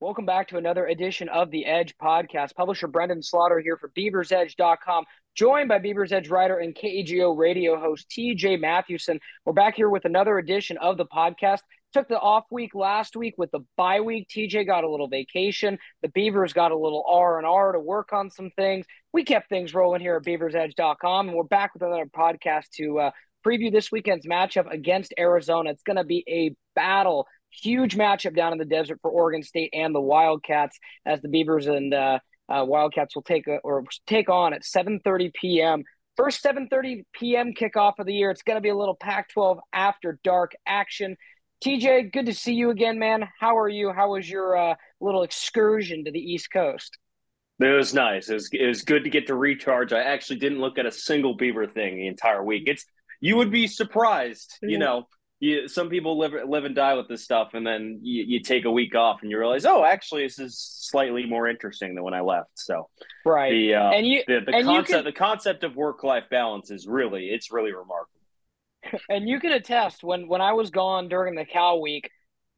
Welcome back to another edition of the Edge podcast. Publisher Brenden Slaughter here for BeaversEdge.com, joined by Beavers Edge writer and KEGO radio host TJ Mathewson. We're back here with another edition of the podcast. Took the off week last week with the bye week. TJ got a little vacation. The Beavers got a little R and R to work on some things. We kept things rolling here at BeaversEdge.com, and we're back with another podcast to uh, preview this weekend's matchup against Arizona. It's going to be a battle Huge matchup down in the desert for Oregon State and the Wildcats as the Beavers and uh, uh, Wildcats will take a, or take on at 7:30 p.m. First 7:30 p.m. kickoff of the year. It's going to be a little Pac-12 after dark action. TJ, good to see you again, man. How are you? How was your uh, little excursion to the East Coast? It was nice. It was, it was good to get to recharge. I actually didn't look at a single Beaver thing the entire week. It's you would be surprised, you know you, some people live live and die with this stuff, and then you, you, take a week off, and you realize, oh, actually, this is slightly more interesting than when I left. So, right, the uh, and you the, the and concept can, the concept of work life balance is really it's really remarkable. And you can attest when when I was gone during the Cal week,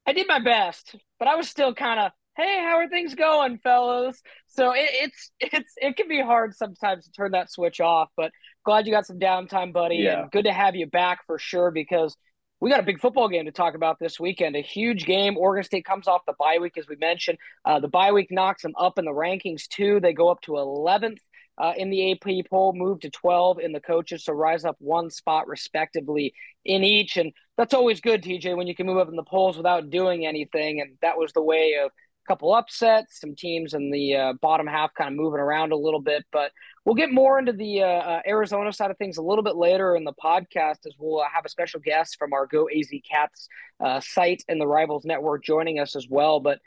I did my best, but I was still kind of, hey, how are things going, fellas? So it, it's it's it can be hard sometimes to turn that switch off, but glad you got some downtime, buddy, yeah. and good to have you back for sure because we got a big football game to talk about this weekend. A huge game. Oregon State comes off the bye week, as we mentioned. Uh, the bye week knocks them up in the rankings too. They go up to 11th uh, in the AP poll, move to 12 in the coaches, so rise up one spot respectively in each. And that's always good, TJ, when you can move up in the polls without doing anything. And that was the way of couple upsets, some teams in the uh, bottom half kind of moving around a little bit. But we'll get more into the uh, uh, Arizona side of things a little bit later in the podcast as we'll uh, have a special guest from our Go AZ Cats uh, site and the Rivals Network joining us as well. But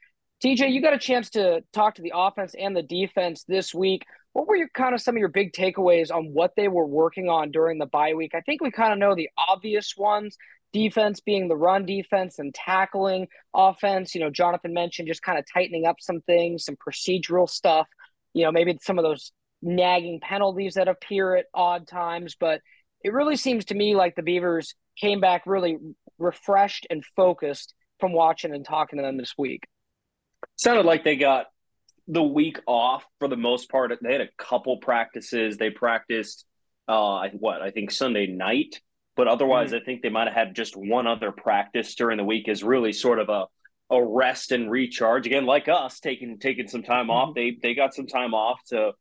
TJ, you got a chance to talk to the offense and the defense this week. What were your kind of some of your big takeaways on what they were working on during the bye week? I think we kind of know the obvious ones defense being the run defense and tackling offense. You know, Jonathan mentioned just kind of tightening up some things, some procedural stuff. You know, maybe some of those nagging penalties that appear at odd times, but it really seems to me like the Beavers came back really refreshed and focused from watching and talking to them this week. Sounded like they got the week off for the most part. They had a couple practices. They practiced uh what I think Sunday night but otherwise, mm-hmm. I think they might have had just one other practice during the week as really sort of a a rest and recharge. Again, like us, taking taking some time mm-hmm. off. They they got some time off to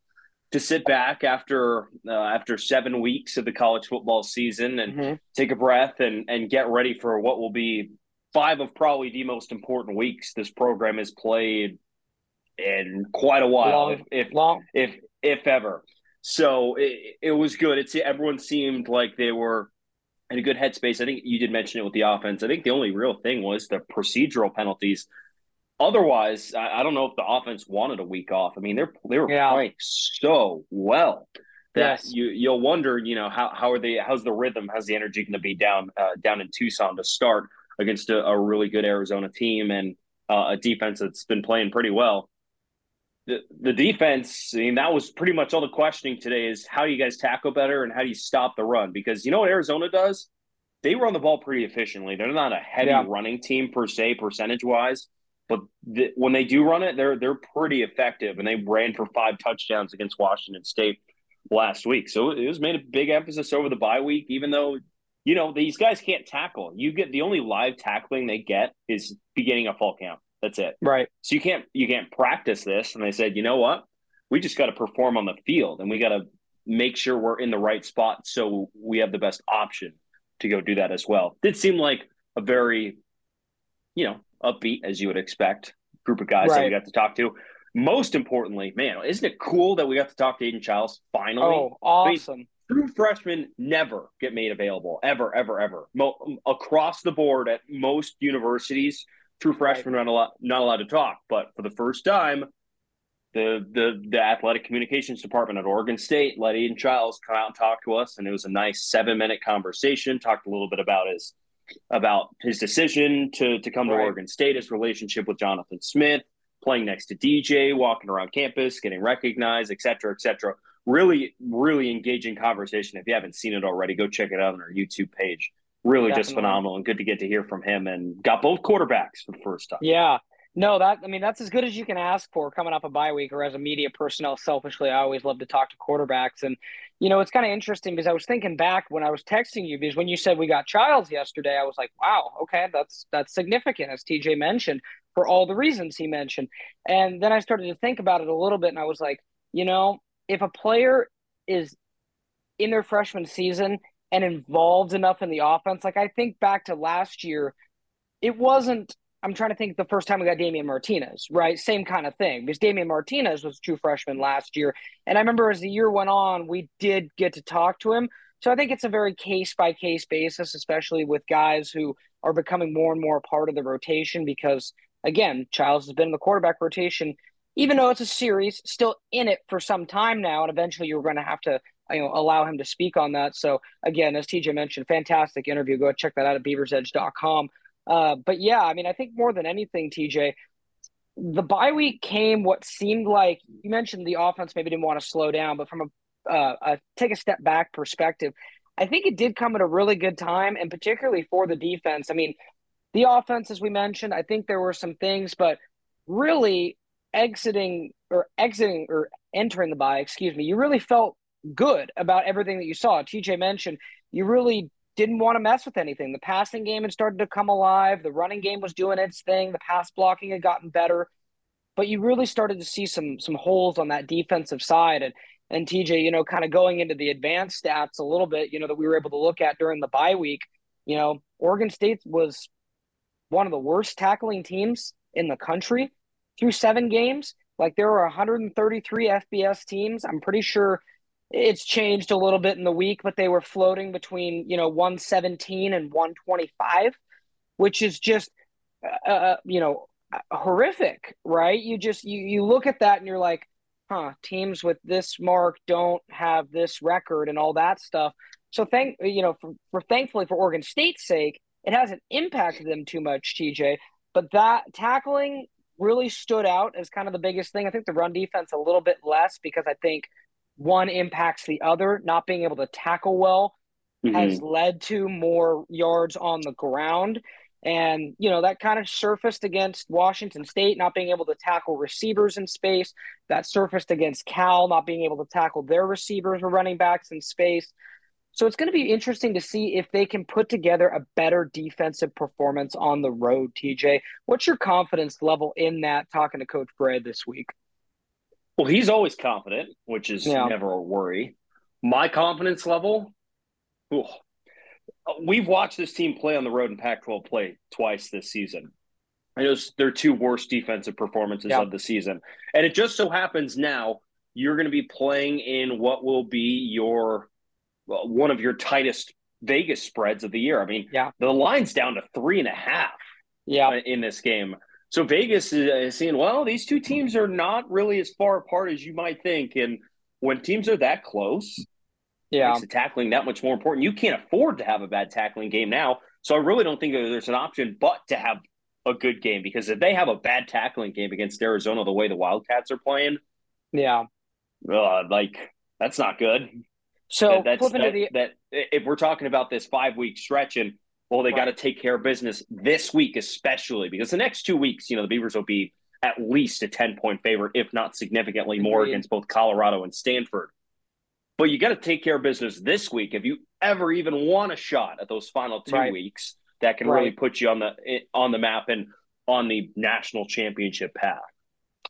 to sit back after uh, after seven weeks of the college football season and mm-hmm. take a breath and and get ready for what will be five of probably the most important weeks this program has played in quite a while, long, if if, long. if if ever. So it, it was good. It's everyone seemed like they were in a good headspace. I think you did mention it with the offense. I think the only real thing was the procedural penalties. Otherwise, I, I don't know if the offense wanted a week off. I mean, they're they were yeah. playing so well that yes. you you'll wonder, you know, how how are they? How's the rhythm? How's the energy going to be down uh, down in Tucson to start against a, a really good Arizona team and uh, a defense that's been playing pretty well? The, the defense, I mean, that was pretty much all the questioning today is how do you guys tackle better and how do you stop the run? Because you know what Arizona does? They run the ball pretty efficiently. They're not a heavy yeah. running team per se, percentage wise, but the, when they do run it, they're they're pretty effective. And they ran for five touchdowns against Washington State last week. So it was made a big emphasis over the bye week, even though you know these guys can't tackle. You get the only live tackling they get is beginning of fall camp. That's it. Right. So you can't you can't practice this. And they said, you know what? We just got to perform on the field, and we got to make sure we're in the right spot so we have the best option to go do that as well. Did seem like a very, you know, upbeat as you would expect group of guys right. that we got to talk to. Most importantly, man, isn't it cool that we got to talk to Aidan Chiles finally? Oh, awesome. I mean, true freshmen never get made available, ever, ever, ever. Mo- across the board at most universities, true freshmen are not allowed, not allowed to talk. But for the first time, the the the athletic communications department at Oregon State let Aidan Chiles come out and talk to us, and it was a nice seven minute conversation. Talked a little bit about his about his decision to to come right. to Oregon State, his relationship with Jonathan Smith, playing next to DJ, walking around campus, getting recognized, et cetera, et cetera. Really, really engaging conversation. If you haven't seen it already, go check it out on our YouTube page really Definitely. just phenomenal and good to get to hear from him and got both quarterbacks for the first time. Yeah. No, that I mean that's as good as you can ask for coming off a bye week or as a media personnel. Selfishly, I always love to talk to quarterbacks, and you know it's kind of interesting because I was thinking back when I was texting you because when you said we got Chiles yesterday, I was like, wow, okay, that's that's significant as TJ mentioned for all the reasons he mentioned, and then I started to think about it a little bit, and I was like, you know, if a player is in their freshman season and involved enough in the offense, like I think back to last year, it wasn't I'm trying to think the first time we got Damien Martinez, right? Same kind of thing because Damien Martinez was true freshman last year. And I remember as the year went on, we did get to talk to him. So I think it's a very case by case basis, especially with guys who are becoming more and more part of the rotation because, again, Chiles has been in the quarterback rotation, even though it's a series, still in it for some time now. And eventually you're going to have to you know allow him to speak on that. So again, as TJ mentioned, fantastic interview. Go check that out at beaversedge.com. Uh, but yeah, I mean, I think more than anything, TJ, the bye week came what seemed like you mentioned the offense maybe didn't want to slow down, but from a, uh, a take a step back perspective, I think it did come at a really good time, and particularly for the defense. I mean, the offense, as we mentioned, I think there were some things, but really exiting or exiting or entering the bye, excuse me, you really felt good about everything that you saw. TJ mentioned you really didn't want to mess with anything. The passing game had started to come alive. The running game was doing its thing. The pass blocking had gotten better. But you really started to see some some holes on that defensive side. And and TJ, you know, kind of going into the advanced stats a little bit, you know, that we were able to look at during the bye week, you know, Oregon State was one of the worst tackling teams in the country through seven games. Like there were 133 FBS teams. I'm pretty sure it's changed a little bit in the week, but they were floating between, you know, 117 and 125, which is just, uh, uh, you know, horrific, right? You just, you, you look at that and you're like, huh, teams with this mark don't have this record and all that stuff. So thank, you know, for, for thankfully for Oregon State's sake, it hasn't impacted them too much, TJ, but that tackling really stood out as kind of the biggest thing. I think the run defense a little bit less because I think – one impacts the other. Not being able to tackle well mm-hmm. has led to more yards on the ground. And, you know, that kind of surfaced against Washington State, not being able to tackle receivers in space. That surfaced against Cal, not being able to tackle their receivers or running backs in space. So it's going to be interesting to see if they can put together a better defensive performance on the road, TJ. What's your confidence level in that talking to Coach Bray this week? Well, he's always confident, which is yeah. never a worry. My confidence level, ooh, we've watched this team play on the road in Pac-12 play twice this season. It was their two worst defensive performances yeah. of the season, and it just so happens now you're going to be playing in what will be your well, one of your tightest Vegas spreads of the year. I mean, yeah, the line's down to three and a half. Yeah, in this game. So Vegas is seeing, well, these two teams are not really as far apart as you might think. And when teams are that close, yeah, makes the tackling that much more important. You can't afford to have a bad tackling game now. So I really don't think there's an option but to have a good game because if they have a bad tackling game against Arizona, the way the Wildcats are playing, yeah, uh, like that's not good. So that, that's, that, the... that if we're talking about this five week stretch and well, they right. got to take care of business this week, especially because the next two weeks, you know, the Beavers will be at least a 10 point favorite, if not significantly more against both Colorado and Stanford. But you got to take care of business this week if you ever even want a shot at those final two right. weeks that can right. really put you on the eh, on the map and on the national championship path.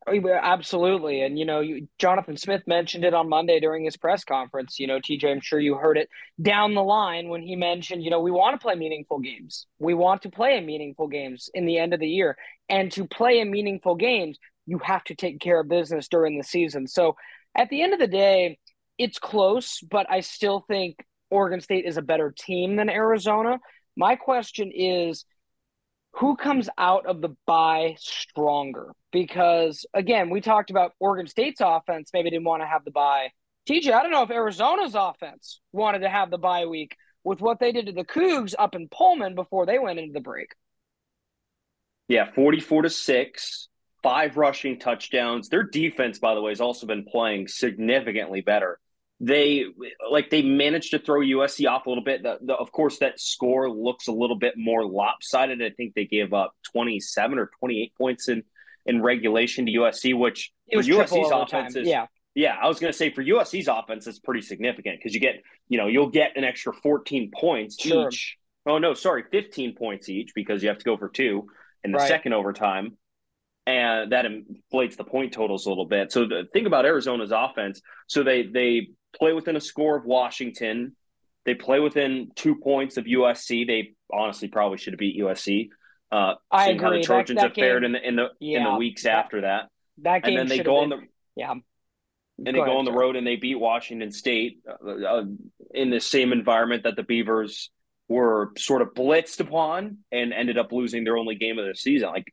Absolutely. And, you know, you, Jonathan Smith mentioned it on Monday during his press conference. You know, TJ, I'm sure you heard it down the line when he mentioned, you know, we want to play meaningful games. We want to play meaningful games in the end of the year. And to play in meaningful games, you have to take care of business during the season. So at the end of the day, it's close, but I still think Oregon State is a better team than Arizona. My question is, who comes out of the bye stronger? Because again, we talked about Oregon State's offense maybe didn't want to have the bye. TJ, I don't know if Arizona's offense wanted to have the bye week with what they did to the Cougs up in Pullman before they went into the break. Yeah, 44 to 6, five rushing touchdowns. Their defense, by the way, has also been playing significantly better they like they managed to throw USC off a little bit. The, the, of course, that score looks a little bit more lopsided. I think they gave up 27 or 28 points in in regulation to USC, which It was USC's offense is Yeah, yeah, I was going to say for USC's offense, it's pretty significant because you get, you know, you'll get an extra 14 points Sure. each. Oh, no, sorry, 15 points each because you have to go for two in the Right. second overtime. And that inflates the point totals a little bit. So the thing about Arizona's offense, so they they play within a score of Washington. They play within two points of USC. They honestly probably should have beat USC. Uh, I seeing how the Trojans that have fared in the in the in the weeks that- after that. that game And then they go have on the yeah. and they Go go ahead, on the road and they beat Washington State uh, uh, in the same environment that the Beavers were sort of blitzed upon and ended up losing their only game of the season. Like,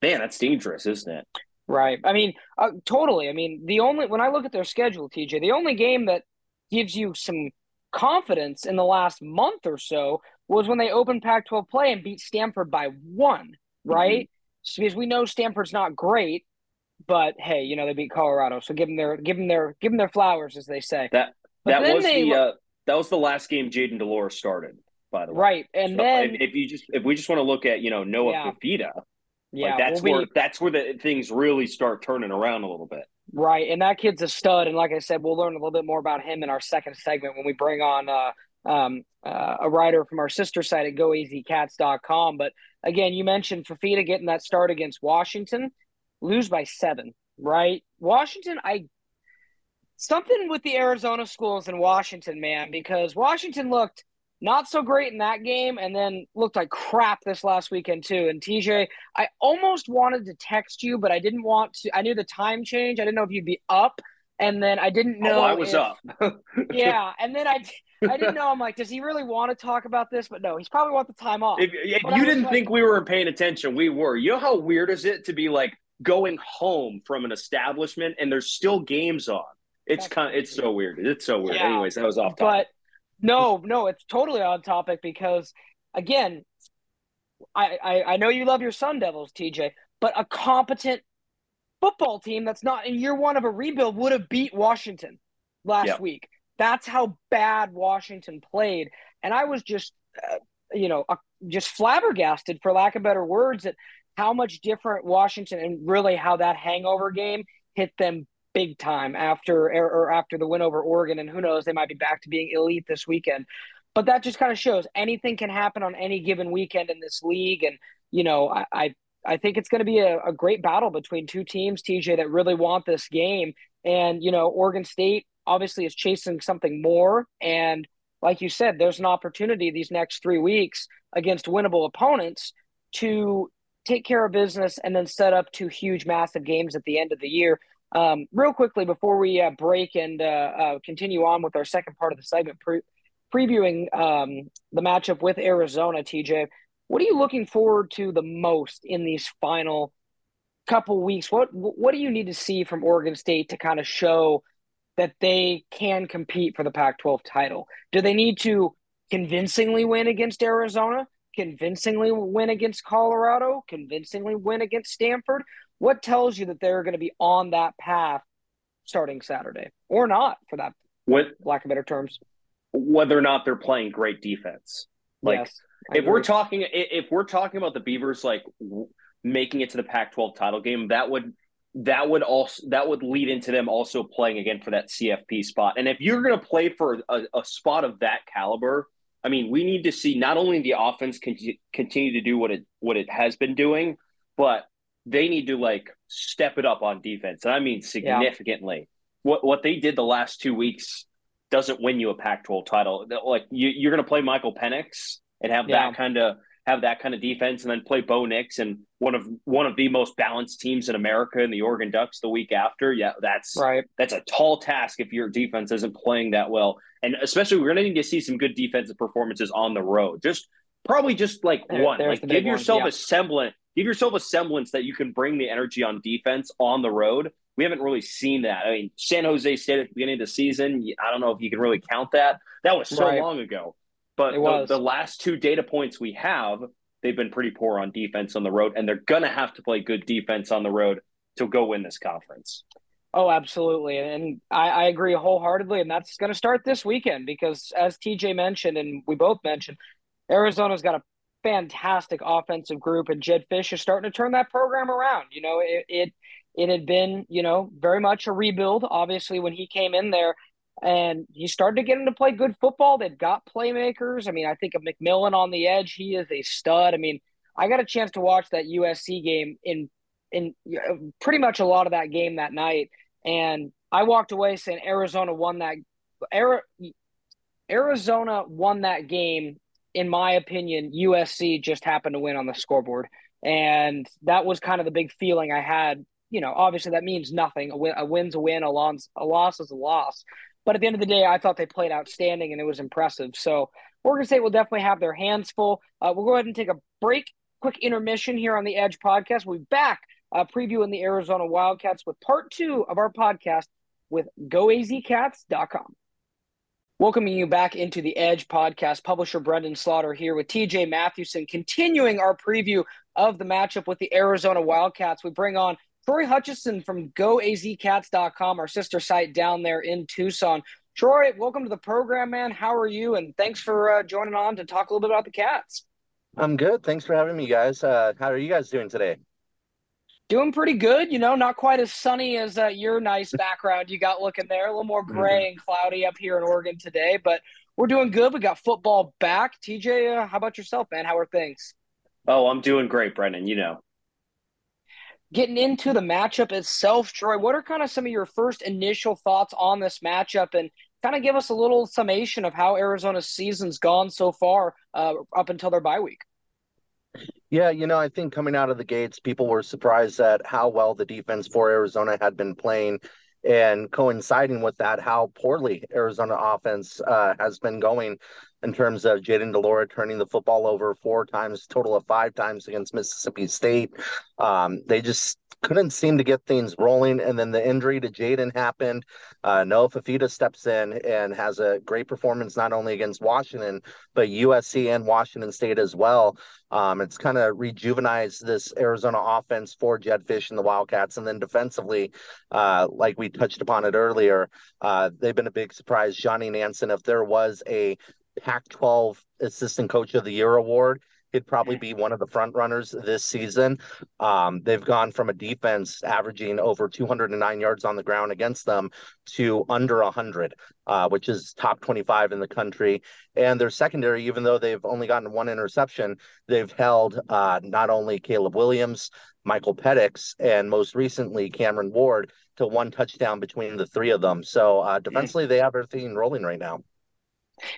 man, that's dangerous, isn't it? Right. I mean, uh, totally. I mean, the only when I look at their schedule, TJ, the only game that gives you some confidence in the last month or so was when they opened Pac-12 play and beat Stanford by one. Right? So, because we know Stanford's not great, but hey, you know they beat Colorado, so give them their give them their give them their flowers, as they say. That But that was the uh, that was the last game Jayden de Laura started. By the way, right, and So then if, if you just if we just want to look at you know Noah Yeah. Fifita, yeah, like that's we'll where that's where the things really start turning around a little bit. Right, and that kid's a stud. And like I said, we'll learn a little bit more about him in our second segment when we bring on uh, um, uh, a writer from our sister site at GoAZCats.com. But again, you mentioned Fifita getting that start against Washington, lose by seven, right? Washington, I something with the Arizona schools in Washington, man, because Washington looked not so great in that game and then looked like crap this last weekend too. And TJ, I almost wanted to text you, but I didn't want to. I knew the time change. I didn't know if you'd be up, and then I didn't oh, know. oh, I was if- up. yeah, and then I, I didn't know. I'm like, does he really want to talk about this? But no, he's probably want the time off. If, if you didn't like- think we were paying attention, we were. You know how weird is it to be like going home from an establishment and there's still games on? It's kind. It's so weird. It's so weird. Yeah. Anyways, that was off but topic. No, no, it's totally on topic because again, I, I I know you love your Sun Devils, TJ, but a competent football team that's not in year one of a rebuild would have beat Washington last week. That's how bad Washington played, and I was just, uh, you know, uh, just flabbergasted, for lack of better words, at how much different Washington and really how that hangover game hit them big time after or, after the win over Oregon, and who knows, they might be back to being elite this weekend. But that just kind of shows anything can happen on any given weekend in this league, and you know, I I, I think it's going to be a, a great battle between two teams, TJ, that really want this game, and you know, Oregon State obviously is chasing something more, and like you said, there's an opportunity these next three weeks against winnable opponents to take care of business and then set up two huge, massive games at the end of the year. Um, real quickly before we uh, break and uh, uh, continue on with our second part of the segment, pre- previewing um, the matchup with Arizona, TJ, what are you looking forward to the most in these final couple weeks? What what do you need to see from Oregon State to kind of show that they can compete for the Pac-12 title? Do they need to convincingly win against Arizona? Convincingly win against Colorado? Convincingly win against Stanford? What tells you that they're going to be on that path starting Saturday, or not, for that With lack of better terms? whether or not they're playing great defense. Like yes, if we're talking, if we're talking about the Beavers like w- making it to the Pac-12 title game, that would that would also that would lead into them also playing again for that CFP spot. And if you're going to play for a, a spot of that caliber, I mean, we need to see not only the offense con- continue to do what it what it has been doing, but they need to like step it up on defense. And I mean significantly. What what they did the last two weeks doesn't win you a Pac-12 title. Like you, you're going to play Michael Penix and have Yeah. that kind of have that kind of defense, and then play Bo Nix and one of one of the most balanced teams in America in the Oregon Ducks the week after. Yeah, that's right. that's a tall task if your defense isn't playing that well, and especially we're going to need to see some good defensive performances on the road. Just probably just like There- one, like give one, yourself yeah. a semblance, give yourself a semblance that you can bring the energy on defense on the road. We haven't really seen that. I mean, San Jose State at the beginning of the season, I don't know if you can really count that. That was so Right. long ago. But the, the last two data points we have, they've been pretty poor on defense on the road, and they're going to have to play good defense on the road to go win this conference. Oh, absolutely. And I, I agree wholeheartedly. And that's going to start this weekend because, as TJ mentioned, and we both mentioned, Arizona's got a fantastic offensive group, and Jedd Fisch is starting to turn that program around. You know, it, it it had been, you know, very much a rebuild, obviously, when he came in there. And he started to get him to play good football. They've got playmakers. I mean, I think of McMillan on the edge. He is a stud. I mean, I got a chance to watch that USC game in in pretty much a lot of that game that night, and I walked away saying Arizona won that. Arizona won that game. In my opinion, USC just happened to win on the scoreboard, and that was kind of the big feeling I had. You know, obviously that means nothing. A, win, a win's a win. A loss, a loss is a loss. But at the end of the day, I thought they played outstanding and it was impressive. So Oregon State will definitely have their hands full. Uh, we'll go ahead and take a break, quick intermission here on the Edge podcast. We'll be back uh, previewing the Arizona Wildcats with part two of our podcast with GoAZCats.com. Welcoming you back into the Edge podcast. Publisher Brenden Slaughter here with TJ Mathewson, continuing our preview of the matchup with the Arizona Wildcats. We bring on Troy Hutchison from GoAZCats.com, our sister site down there in Tucson. Troy, welcome to the program, man. How are you? And thanks for uh, joining on to talk a little bit about the Cats. I'm good. Thanks for having me, guys. Uh, how are you guys doing today? Doing pretty good, you know, not quite as sunny as uh, your nice background you got looking there. A little more gray mm-hmm. and cloudy up here in Oregon today, but we're doing good. We got football back. TJ, uh, how about yourself, man? How are things? Oh, I'm doing great, Brenden. You know, getting into the matchup itself, Troy. What are kind of some of your first initial thoughts on this matchup, and kind of give us a little summation of how Arizona's season's gone so far uh, up until their bye week? Yeah, you know, I think coming out of the gates, people were surprised at how well the defense for Arizona had been playing. And coinciding with that, how poorly Arizona offense uh, has been going in terms of Jayden de Laura turning the football over four times, total of five times against Mississippi State. Um, they just couldn't seem to get things rolling. And then the injury to Jayden happened. Uh, Noah Fifita steps in and has a great performance not only against Washington, but USC and Washington State as well. Um, it's kind of rejuvenized this Arizona offense for Jedd Fisch and the Wildcats. And then defensively, uh, like we touched upon it earlier, uh, they've been a big surprise. Johnny Nansen, if there was a Pac 12 Assistant Coach of the Year award, he'd probably be one of the front runners this season. Um, they've gone from a defense averaging over 209 yards on the ground against them to under 100, uh, which is top 25 in the country. And their secondary, even though they've only gotten one interception, they've held uh, not only Caleb Williams, Michael Penix, and most recently Cameron Ward to one touchdown between the three of them. So uh, defensively, they have everything rolling right now.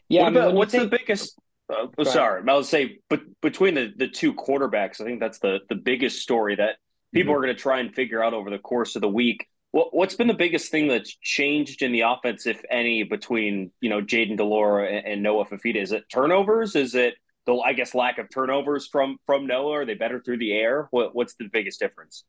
Yeah, what about, what's think... the biggest uh, sorry, I will say, but between the the two quarterbacks, I think that's the the biggest story that people mm-hmm. are going to try and figure out over the course of the week. What what's been the biggest thing that's changed in the offense, if any, between you know Jayden de Laura and, and Noah Fifita? Is it turnovers? Is it the I guess lack of turnovers from from Noah? Are they better through the air? What what's the biggest difference?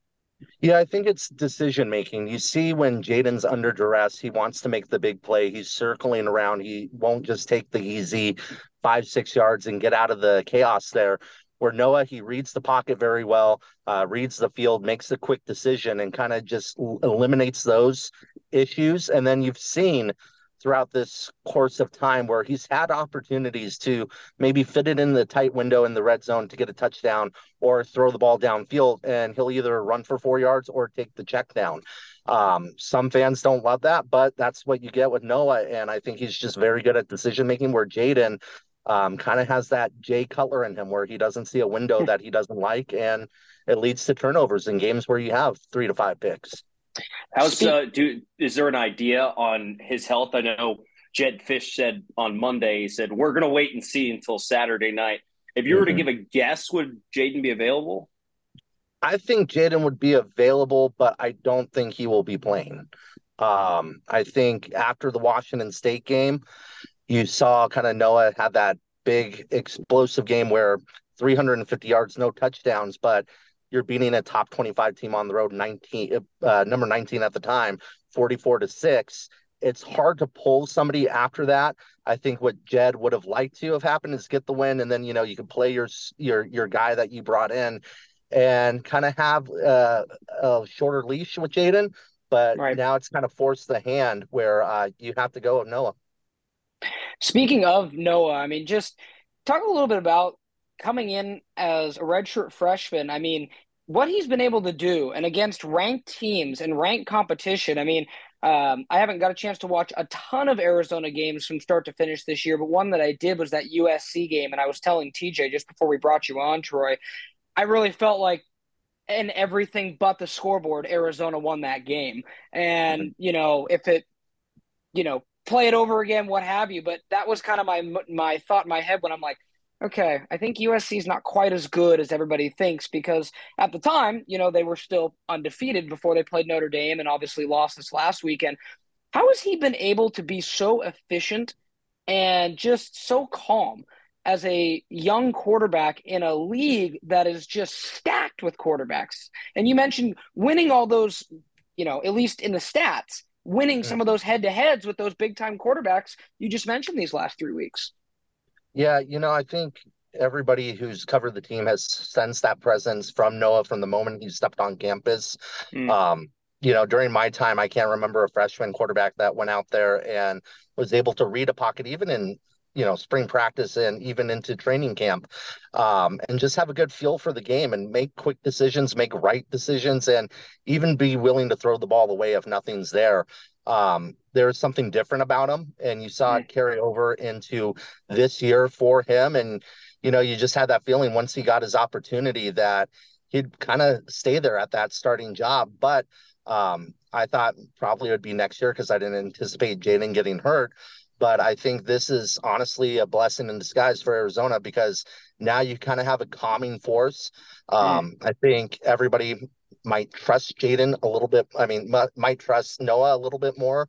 Yeah, I think it's decision making. You see, when Jayden's under duress, he wants to make the big play. He's circling around. He won't just take the easy five, six yards and get out of the chaos there. Where Noah, he reads the pocket very well, uh, reads the field, makes the quick decision, and kind of just eliminates those issues. And then you've seen throughout this course of time where he's had opportunities to maybe fit it in the tight window in the red zone to get a touchdown or throw the ball downfield and he'll either run for four yards or take the check down. Um, some fans don't love that, but that's what you get with Noah. And I think he's just very good at decision making where Jayden um, kind of has that Jay Cutler in him where he doesn't see a window that he doesn't like and it leads to turnovers in games where you have three to five picks. How's uh, do is there an idea on his health? I know Jedd Fisch said on Monday. He said we're going to wait and see until Saturday night. If you mm-hmm. were to mm-hmm. give a guess, would Jayden be available? I think Jayden would be available, but I don't think he will be playing. Um, I think after the Washington State game, you saw kind of Noah have that big explosive game where 350 yards, no touchdowns, but you're beating a top 25 team on the road 19 uh, number 19 at the time 44 to 6 it's hard to pull somebody after that i think what jedd would have liked to have happened is get the win and then you know you can play your your your guy that you brought in and kind of have uh, a shorter leash with Jayden but right. now it's kind of forced the hand where uh, you have to go with Noah. Speaking of Noah, I mean, just talk a little bit about coming in as a redshirt freshman, I mean, what he's been able to do and against ranked teams and ranked competition. I mean, um, I haven't got a chance to watch a ton of Arizona games from start to finish this year, but one that I did was that USC game. And I was telling TJ just before we brought you on, Troy, I really felt like in everything but the scoreboard, Arizona won that game. And, mm-hmm. you know, if it, you know, play it over again, what have you. But that was kind of my my thought in my head when I'm like, okay, I think USC is not quite as good as everybody thinks because at the time, you know, they were still undefeated before they played Notre Dame and obviously lost this last weekend. How has he been able to be so efficient and just so calm as a young quarterback in a league that is just stacked with quarterbacks? And you mentioned winning all those, you know, at least in the stats, winning some of those head to heads with those big time quarterbacks you just mentioned these last three weeks. Yeah, you know, I think everybody who's covered the team has sensed that presence from Noah from the moment he stepped on campus. Mm. Um, you know, during my time, I can't remember a freshman quarterback that went out there and was able to read a pocket, even in you know spring practice and even into training camp um, and just have a good feel for the game and make quick decisions make right decisions and even be willing to throw the ball away if nothing's there um, there's something different about him, and you saw it carry over into this year for him. And you know, you just had that feeling once he got his opportunity that he'd kind of stay there at that starting job. But um, I thought probably it would be next year because I didn't anticipate Jayden getting hurt. But I think this is honestly a blessing in disguise for Arizona because now you kind of have a calming force. Um, I think everybody might trust Jayden a little bit. I mean, might, might trust Noah a little bit more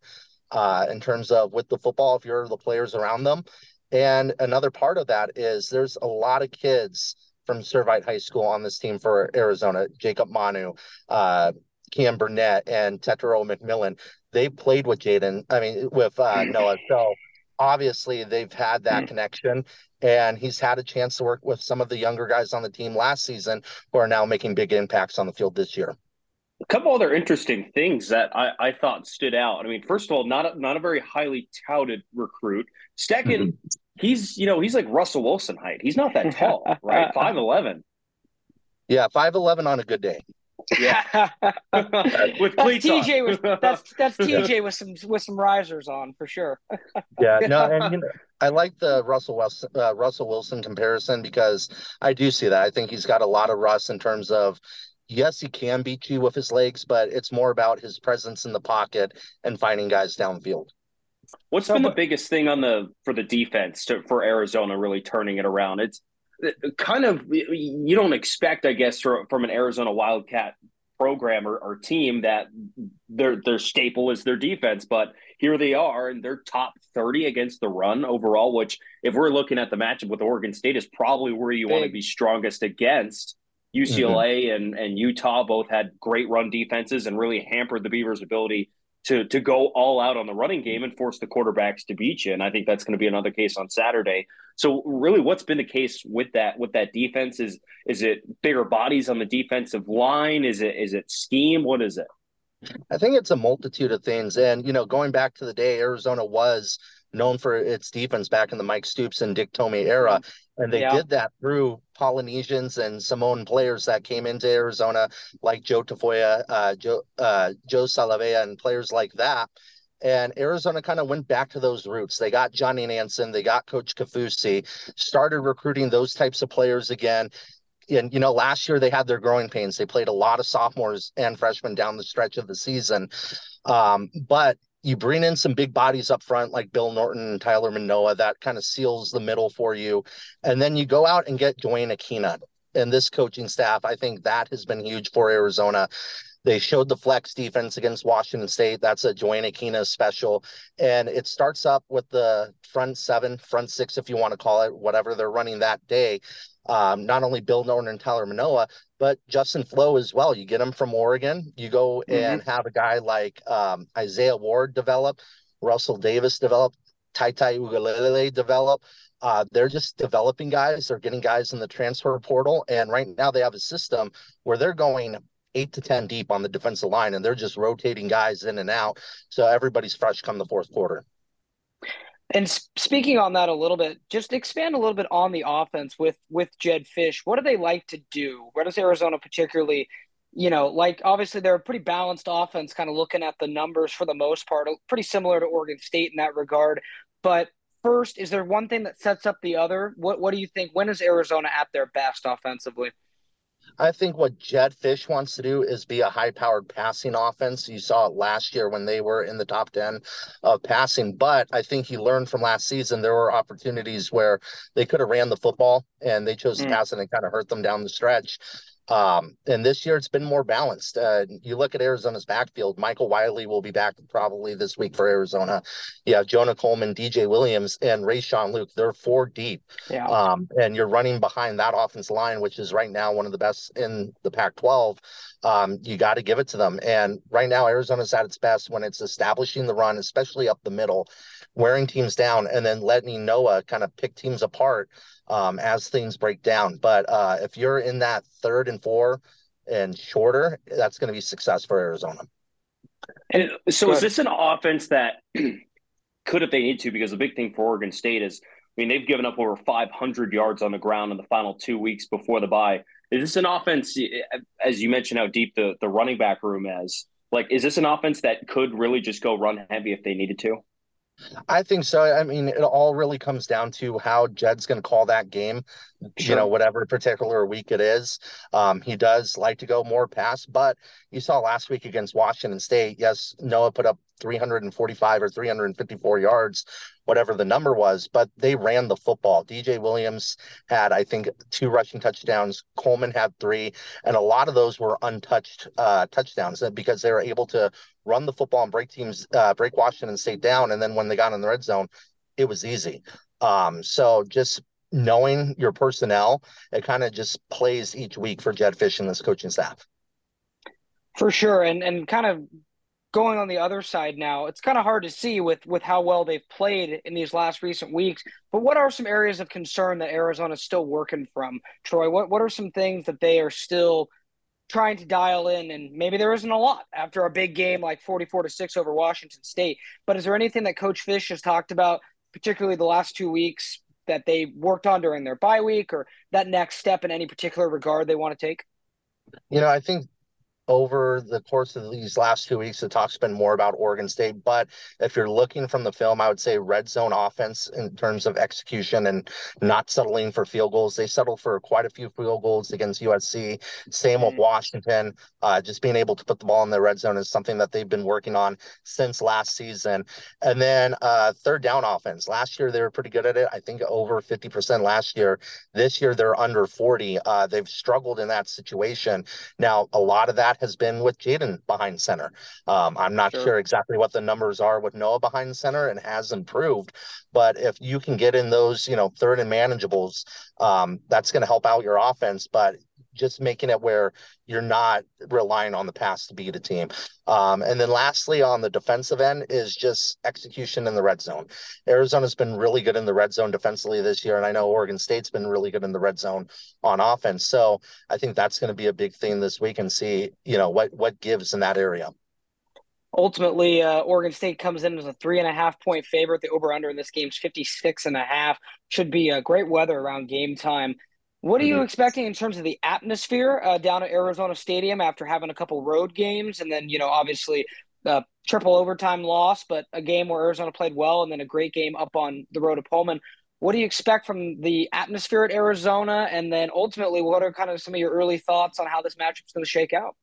uh, in terms of with the football if you're the players around them. And another part of that is there's a lot of kids from Servite High School on this team for Arizona. Jacob Manu, uh, Cam Burnett, and Tetairoa McMillan. They played with Jayden. I mean, with uh, Noah. So obviously they've had that mm. connection and he's had a chance to work with some of the younger guys on the team last season who are now making big impacts on the field this year a couple other interesting things that I, I thought stood out. I mean, first of all, not a, not a very highly touted recruit. 2nd mm-hmm. he's you know he's like Russell Wilson height. He's not that tall, right? Five eleven. Yeah, five eleven on a good day. Yeah, with that's TJ with that's that's TJ with some with some risers on for sure. yeah, no, and you know, I like the Russell Wilson, uh, Russell Wilson comparison because I do see that. I think he's got a lot of rust in terms of yes, he can beat you with his legs, but it's more about his presence in the pocket and finding guys downfield. What's so, been the biggest thing on the for the defense to, for Arizona really turning it around? It's kind of you don't expect, I guess, from an Arizona Wildcat program or, or, team that their their staple is their defense, but here they are, and they're top thirty against the run overall. Which, if we're looking at the matchup with Oregon State, is probably where you Big. want to be strongest against. UCLA mm-hmm. and and Utah both had great run defenses and really hampered the Beavers' ability to to go all out on the running game and force the quarterbacks to beat you. And I think that's going to be another case on Saturday. So really, what's been the case with that with that defense is is it bigger bodies on the defensive line? Is it is it scheme? What is it? I think it's a multitude of things. And you know, going back to the day Arizona was known for its defense back in the Mike Stoops and Dick Tomey era. And they yeah. did that through Polynesians and Samoan players that came into Arizona, like Joe Tafoya, uh, Joe, uh, Joe Salavea, and players like that. And Arizona kind of went back to those roots. They got Johnny Nansen, they got Coach Kafusi, started recruiting those types of players again. And, you know, last year they had their growing pains. They played a lot of sophomores and freshmen down the stretch of the season. Um, but you bring in some big bodies up front like Bill Norton and Tyler Manoa. That kind of seals the middle for you. And then you go out and get Duane Akina. And this coaching staff, I think that has been huge for Arizona. They showed the flex defense against Washington State. That's a Duane Akina special. And it starts up with the front seven, front six, if you want to call it, whatever they're running that day. Um, not only Bill Norton and Tyler Manoa, but Justin Flowe as well. You get him from Oregon. You go mm-hmm. and have a guy like um, Isaiah Ward develop, Russell Davis develop, Tai Tai Uiagalelei develop. Uh, they're just developing guys. They're getting guys in the transfer portal, and right now they have a system where they're going eight to ten deep on the defensive line, and they're just rotating guys in and out, so everybody's fresh come the fourth quarter. And speaking on that a little bit, just expand a little bit on the offense with with Jedd Fisch. What do they like to do? Where does Arizona particularly, you know, like obviously they're a pretty balanced offense, kind of looking at the numbers for the most part, uh, pretty similar to Oregon State in that regard. But first, is there one thing that sets up the other? What What do you think? When is Arizona at their best offensively? I think what Jedd Fisch wants to do is be a high powered passing offense. You saw it last year when they were in the top 10 of passing, but I think he learned from last season there were opportunities where they could have ran the football and they chose mm. to pass and it and kind of hurt them down the stretch. Um, and this year it's been more balanced. Uh, you look at Arizona's backfield, Michael Wiley will be back probably this week for Arizona. You have Jonah Coleman, DJ Williams, and Rayshon Luke. They're four deep. Yeah. Um, and you're running behind that offense line, which is right now one of the best in the Pac 12. Um, you got to give it to them. And right now, Arizona's at its best when it's establishing the run, especially up the middle, wearing teams down, and then letting Noah kind of pick teams apart um, as things break down. But uh, if you're in that third and four and shorter, that's going to be success for Arizona. And so, is this an offense that could, if they need to, because the big thing for Oregon State is, I mean, they've given up over 500 yards on the ground in the final two weeks before the bye. Is this an offense, as you mentioned, how deep the, the running back room is? Like, is this an offense that could really just go run heavy if they needed to? I think so. I mean, it all really comes down to how Jedd's going to call that game. Sure. You know, whatever particular week it is. Um, he does like to go more pass, but you saw last week against Washington State. Yes, Noah put up 345 or 354 yards, whatever the number was, but they ran the football. DJ Williams had, I think, two rushing touchdowns. Coleman had three, and a lot of those were untouched uh, touchdowns because they were able to run the football and break teams, uh, break Washington State down. And then when they got in the red zone, it was easy. Um, so just knowing your personnel, it kind of just plays each week for Jedd Fisch and this coaching staff. For sure, and and kind of going on the other side now, it's kind of hard to see with with how well they've played in these last recent weeks. But what are some areas of concern that Arizona is still working from? Troy, what what are some things that they are still trying to dial in and maybe there isn't a lot after a big game like 44 to 6 over Washington State. But is there anything that coach Fisch has talked about particularly the last 2 weeks that they worked on during their bye week or that next step in any particular regard they want to take? You know, I think over the course of these last two weeks, the talk's been more about Oregon State. But if you're looking from the film, I would say red zone offense in terms of execution and not settling for field goals. They settled for quite a few field goals against USC. Same with mm-hmm. Washington. Uh, just being able to put the ball in the red zone is something that they've been working on since last season. And then uh, third down offense. Last year, they were pretty good at it. I think over 50% last year. This year, they're under 40. Uh, they've struggled in that situation. Now, a lot of that that has been with Jayden behind center. Um, I'm not sure. sure. exactly what the numbers are with Noah behind center and has improved, but if you can get in those, you know, third and manageables, um, that's going to help out your offense. But just making it where you're not relying on the pass to beat a team. Um, and then lastly, on the defensive end, is just execution in the red zone. Arizona's been really good in the red zone defensively this year, and I know Oregon State's been really good in the red zone on offense. So I think that's going to be a big thing this week, and see you know what what gives in that area. Ultimately, uh, Oregon State comes in as a three and a half point favorite. The over under in this game is 56 and a half. Should be a great weather around game time. What are you expecting in terms of the atmosphere uh, down at Arizona Stadium after having a couple road games and then, you know, obviously a triple overtime loss, but a game where Arizona played well and then a great game up on the road to Pullman. What do you expect from the atmosphere at Arizona? And then ultimately, what are kind of some of your early thoughts on how this matchup is going to shake out?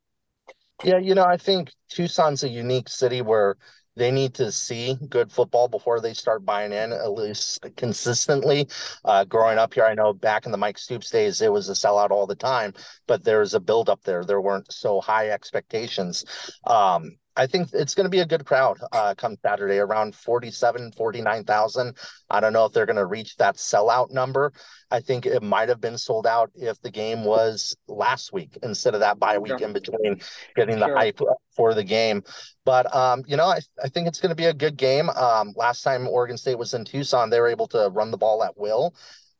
Yeah, you know, I think Tucson's a unique city where they need to see good football before they start buying in, at least consistently. Uh, growing up here, I know back in the Mike Stoops days, it was a sellout all the time, but there's a build up there. There weren't so high expectations. Um, I think it's going to be a good crowd uh, come Saturday, around 47, 49,000. I don't know if they're going to reach that sellout number. I think it might have been sold out if the game was last week instead of that bye week sure. in between getting sure. the hype for the game. But, um, you know, I, I think it's going to be a good game. Um, last time Oregon State was in Tucson, they were able to run the ball at will.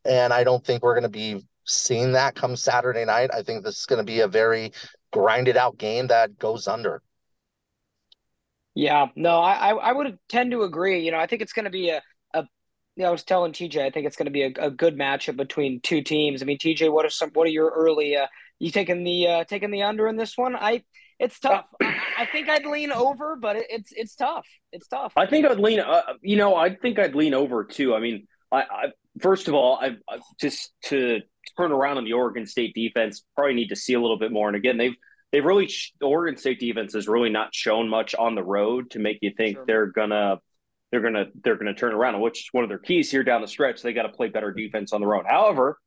And I don't think we're going to be seeing that come Saturday night. I think this is going to be a very grinded out game that goes under. Yeah, no, I I would tend to agree. You know, I think it's going to be a, a yeah, I was telling TJ, I think it's going to be a, a, good matchup between two teams. I mean, TJ, what are some? What are your early? Uh, you taking the uh, taking the under in this one? I it's tough. I, I think I'd lean over, but it, it's it's tough. It's tough. I think I'd lean. Uh, you know, I think I'd lean over too. I mean, I, I first of all, I, I just to turn around on the Oregon State defense, probably need to see a little bit more. And again, they've they've really the Oregon State defense has really not shown much on the road to make you think sure. they're gonna they're gonna they're gonna turn around. Which is one of their keys here down the stretch. They got to play better defense on the road. However,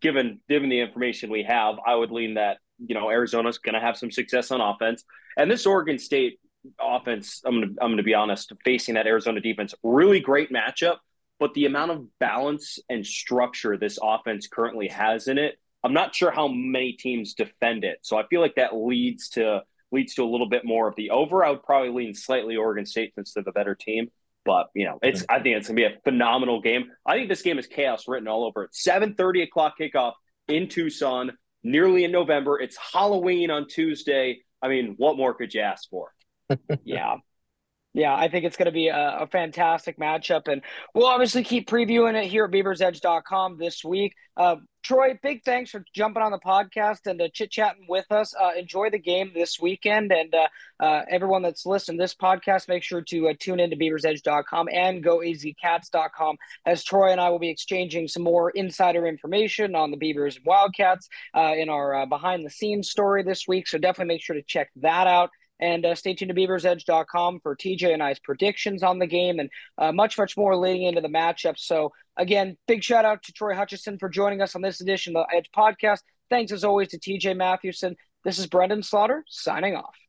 given given the information we have, I would lean that you know Arizona's going to have some success on offense, and this Oregon State offense. I'm gonna I'm gonna be honest, facing that Arizona defense, really great matchup. But the amount of balance and structure this offense currently has in it, I'm not sure how many teams defend it. So I feel like that leads to leads to a little bit more of the over. I would probably lean slightly Oregon State since they're the better team. But you know, it's mm-hmm. I think it's gonna be a phenomenal game. I think this game is chaos written all over it. Seven thirty o'clock kickoff in Tucson, nearly in November. It's Halloween on Tuesday. I mean, what more could you ask for? yeah. Yeah, I think it's going to be a, a, fantastic matchup. And we'll obviously keep previewing it here at beaversedge.com this week. Uh, Troy, big thanks for jumping on the podcast and uh, chit chatting with us. Uh, enjoy the game this weekend. And uh, uh, everyone that's listening to this podcast, make sure to uh, tune into beaversedge.com and goazcats.com as Troy and I will be exchanging some more insider information on the Beavers and Wildcats in our behind the scenes story this week. So definitely make sure to check that out. And uh, stay tuned to beaversedge.com for TJ and I's predictions on the game and uh, much, much more leading into the matchup. So, again, big shout out to Troy Hutchison for joining us on this edition of the Edge podcast. Thanks, as always, to TJ Mathewson. This is Brenden Slaughter signing off.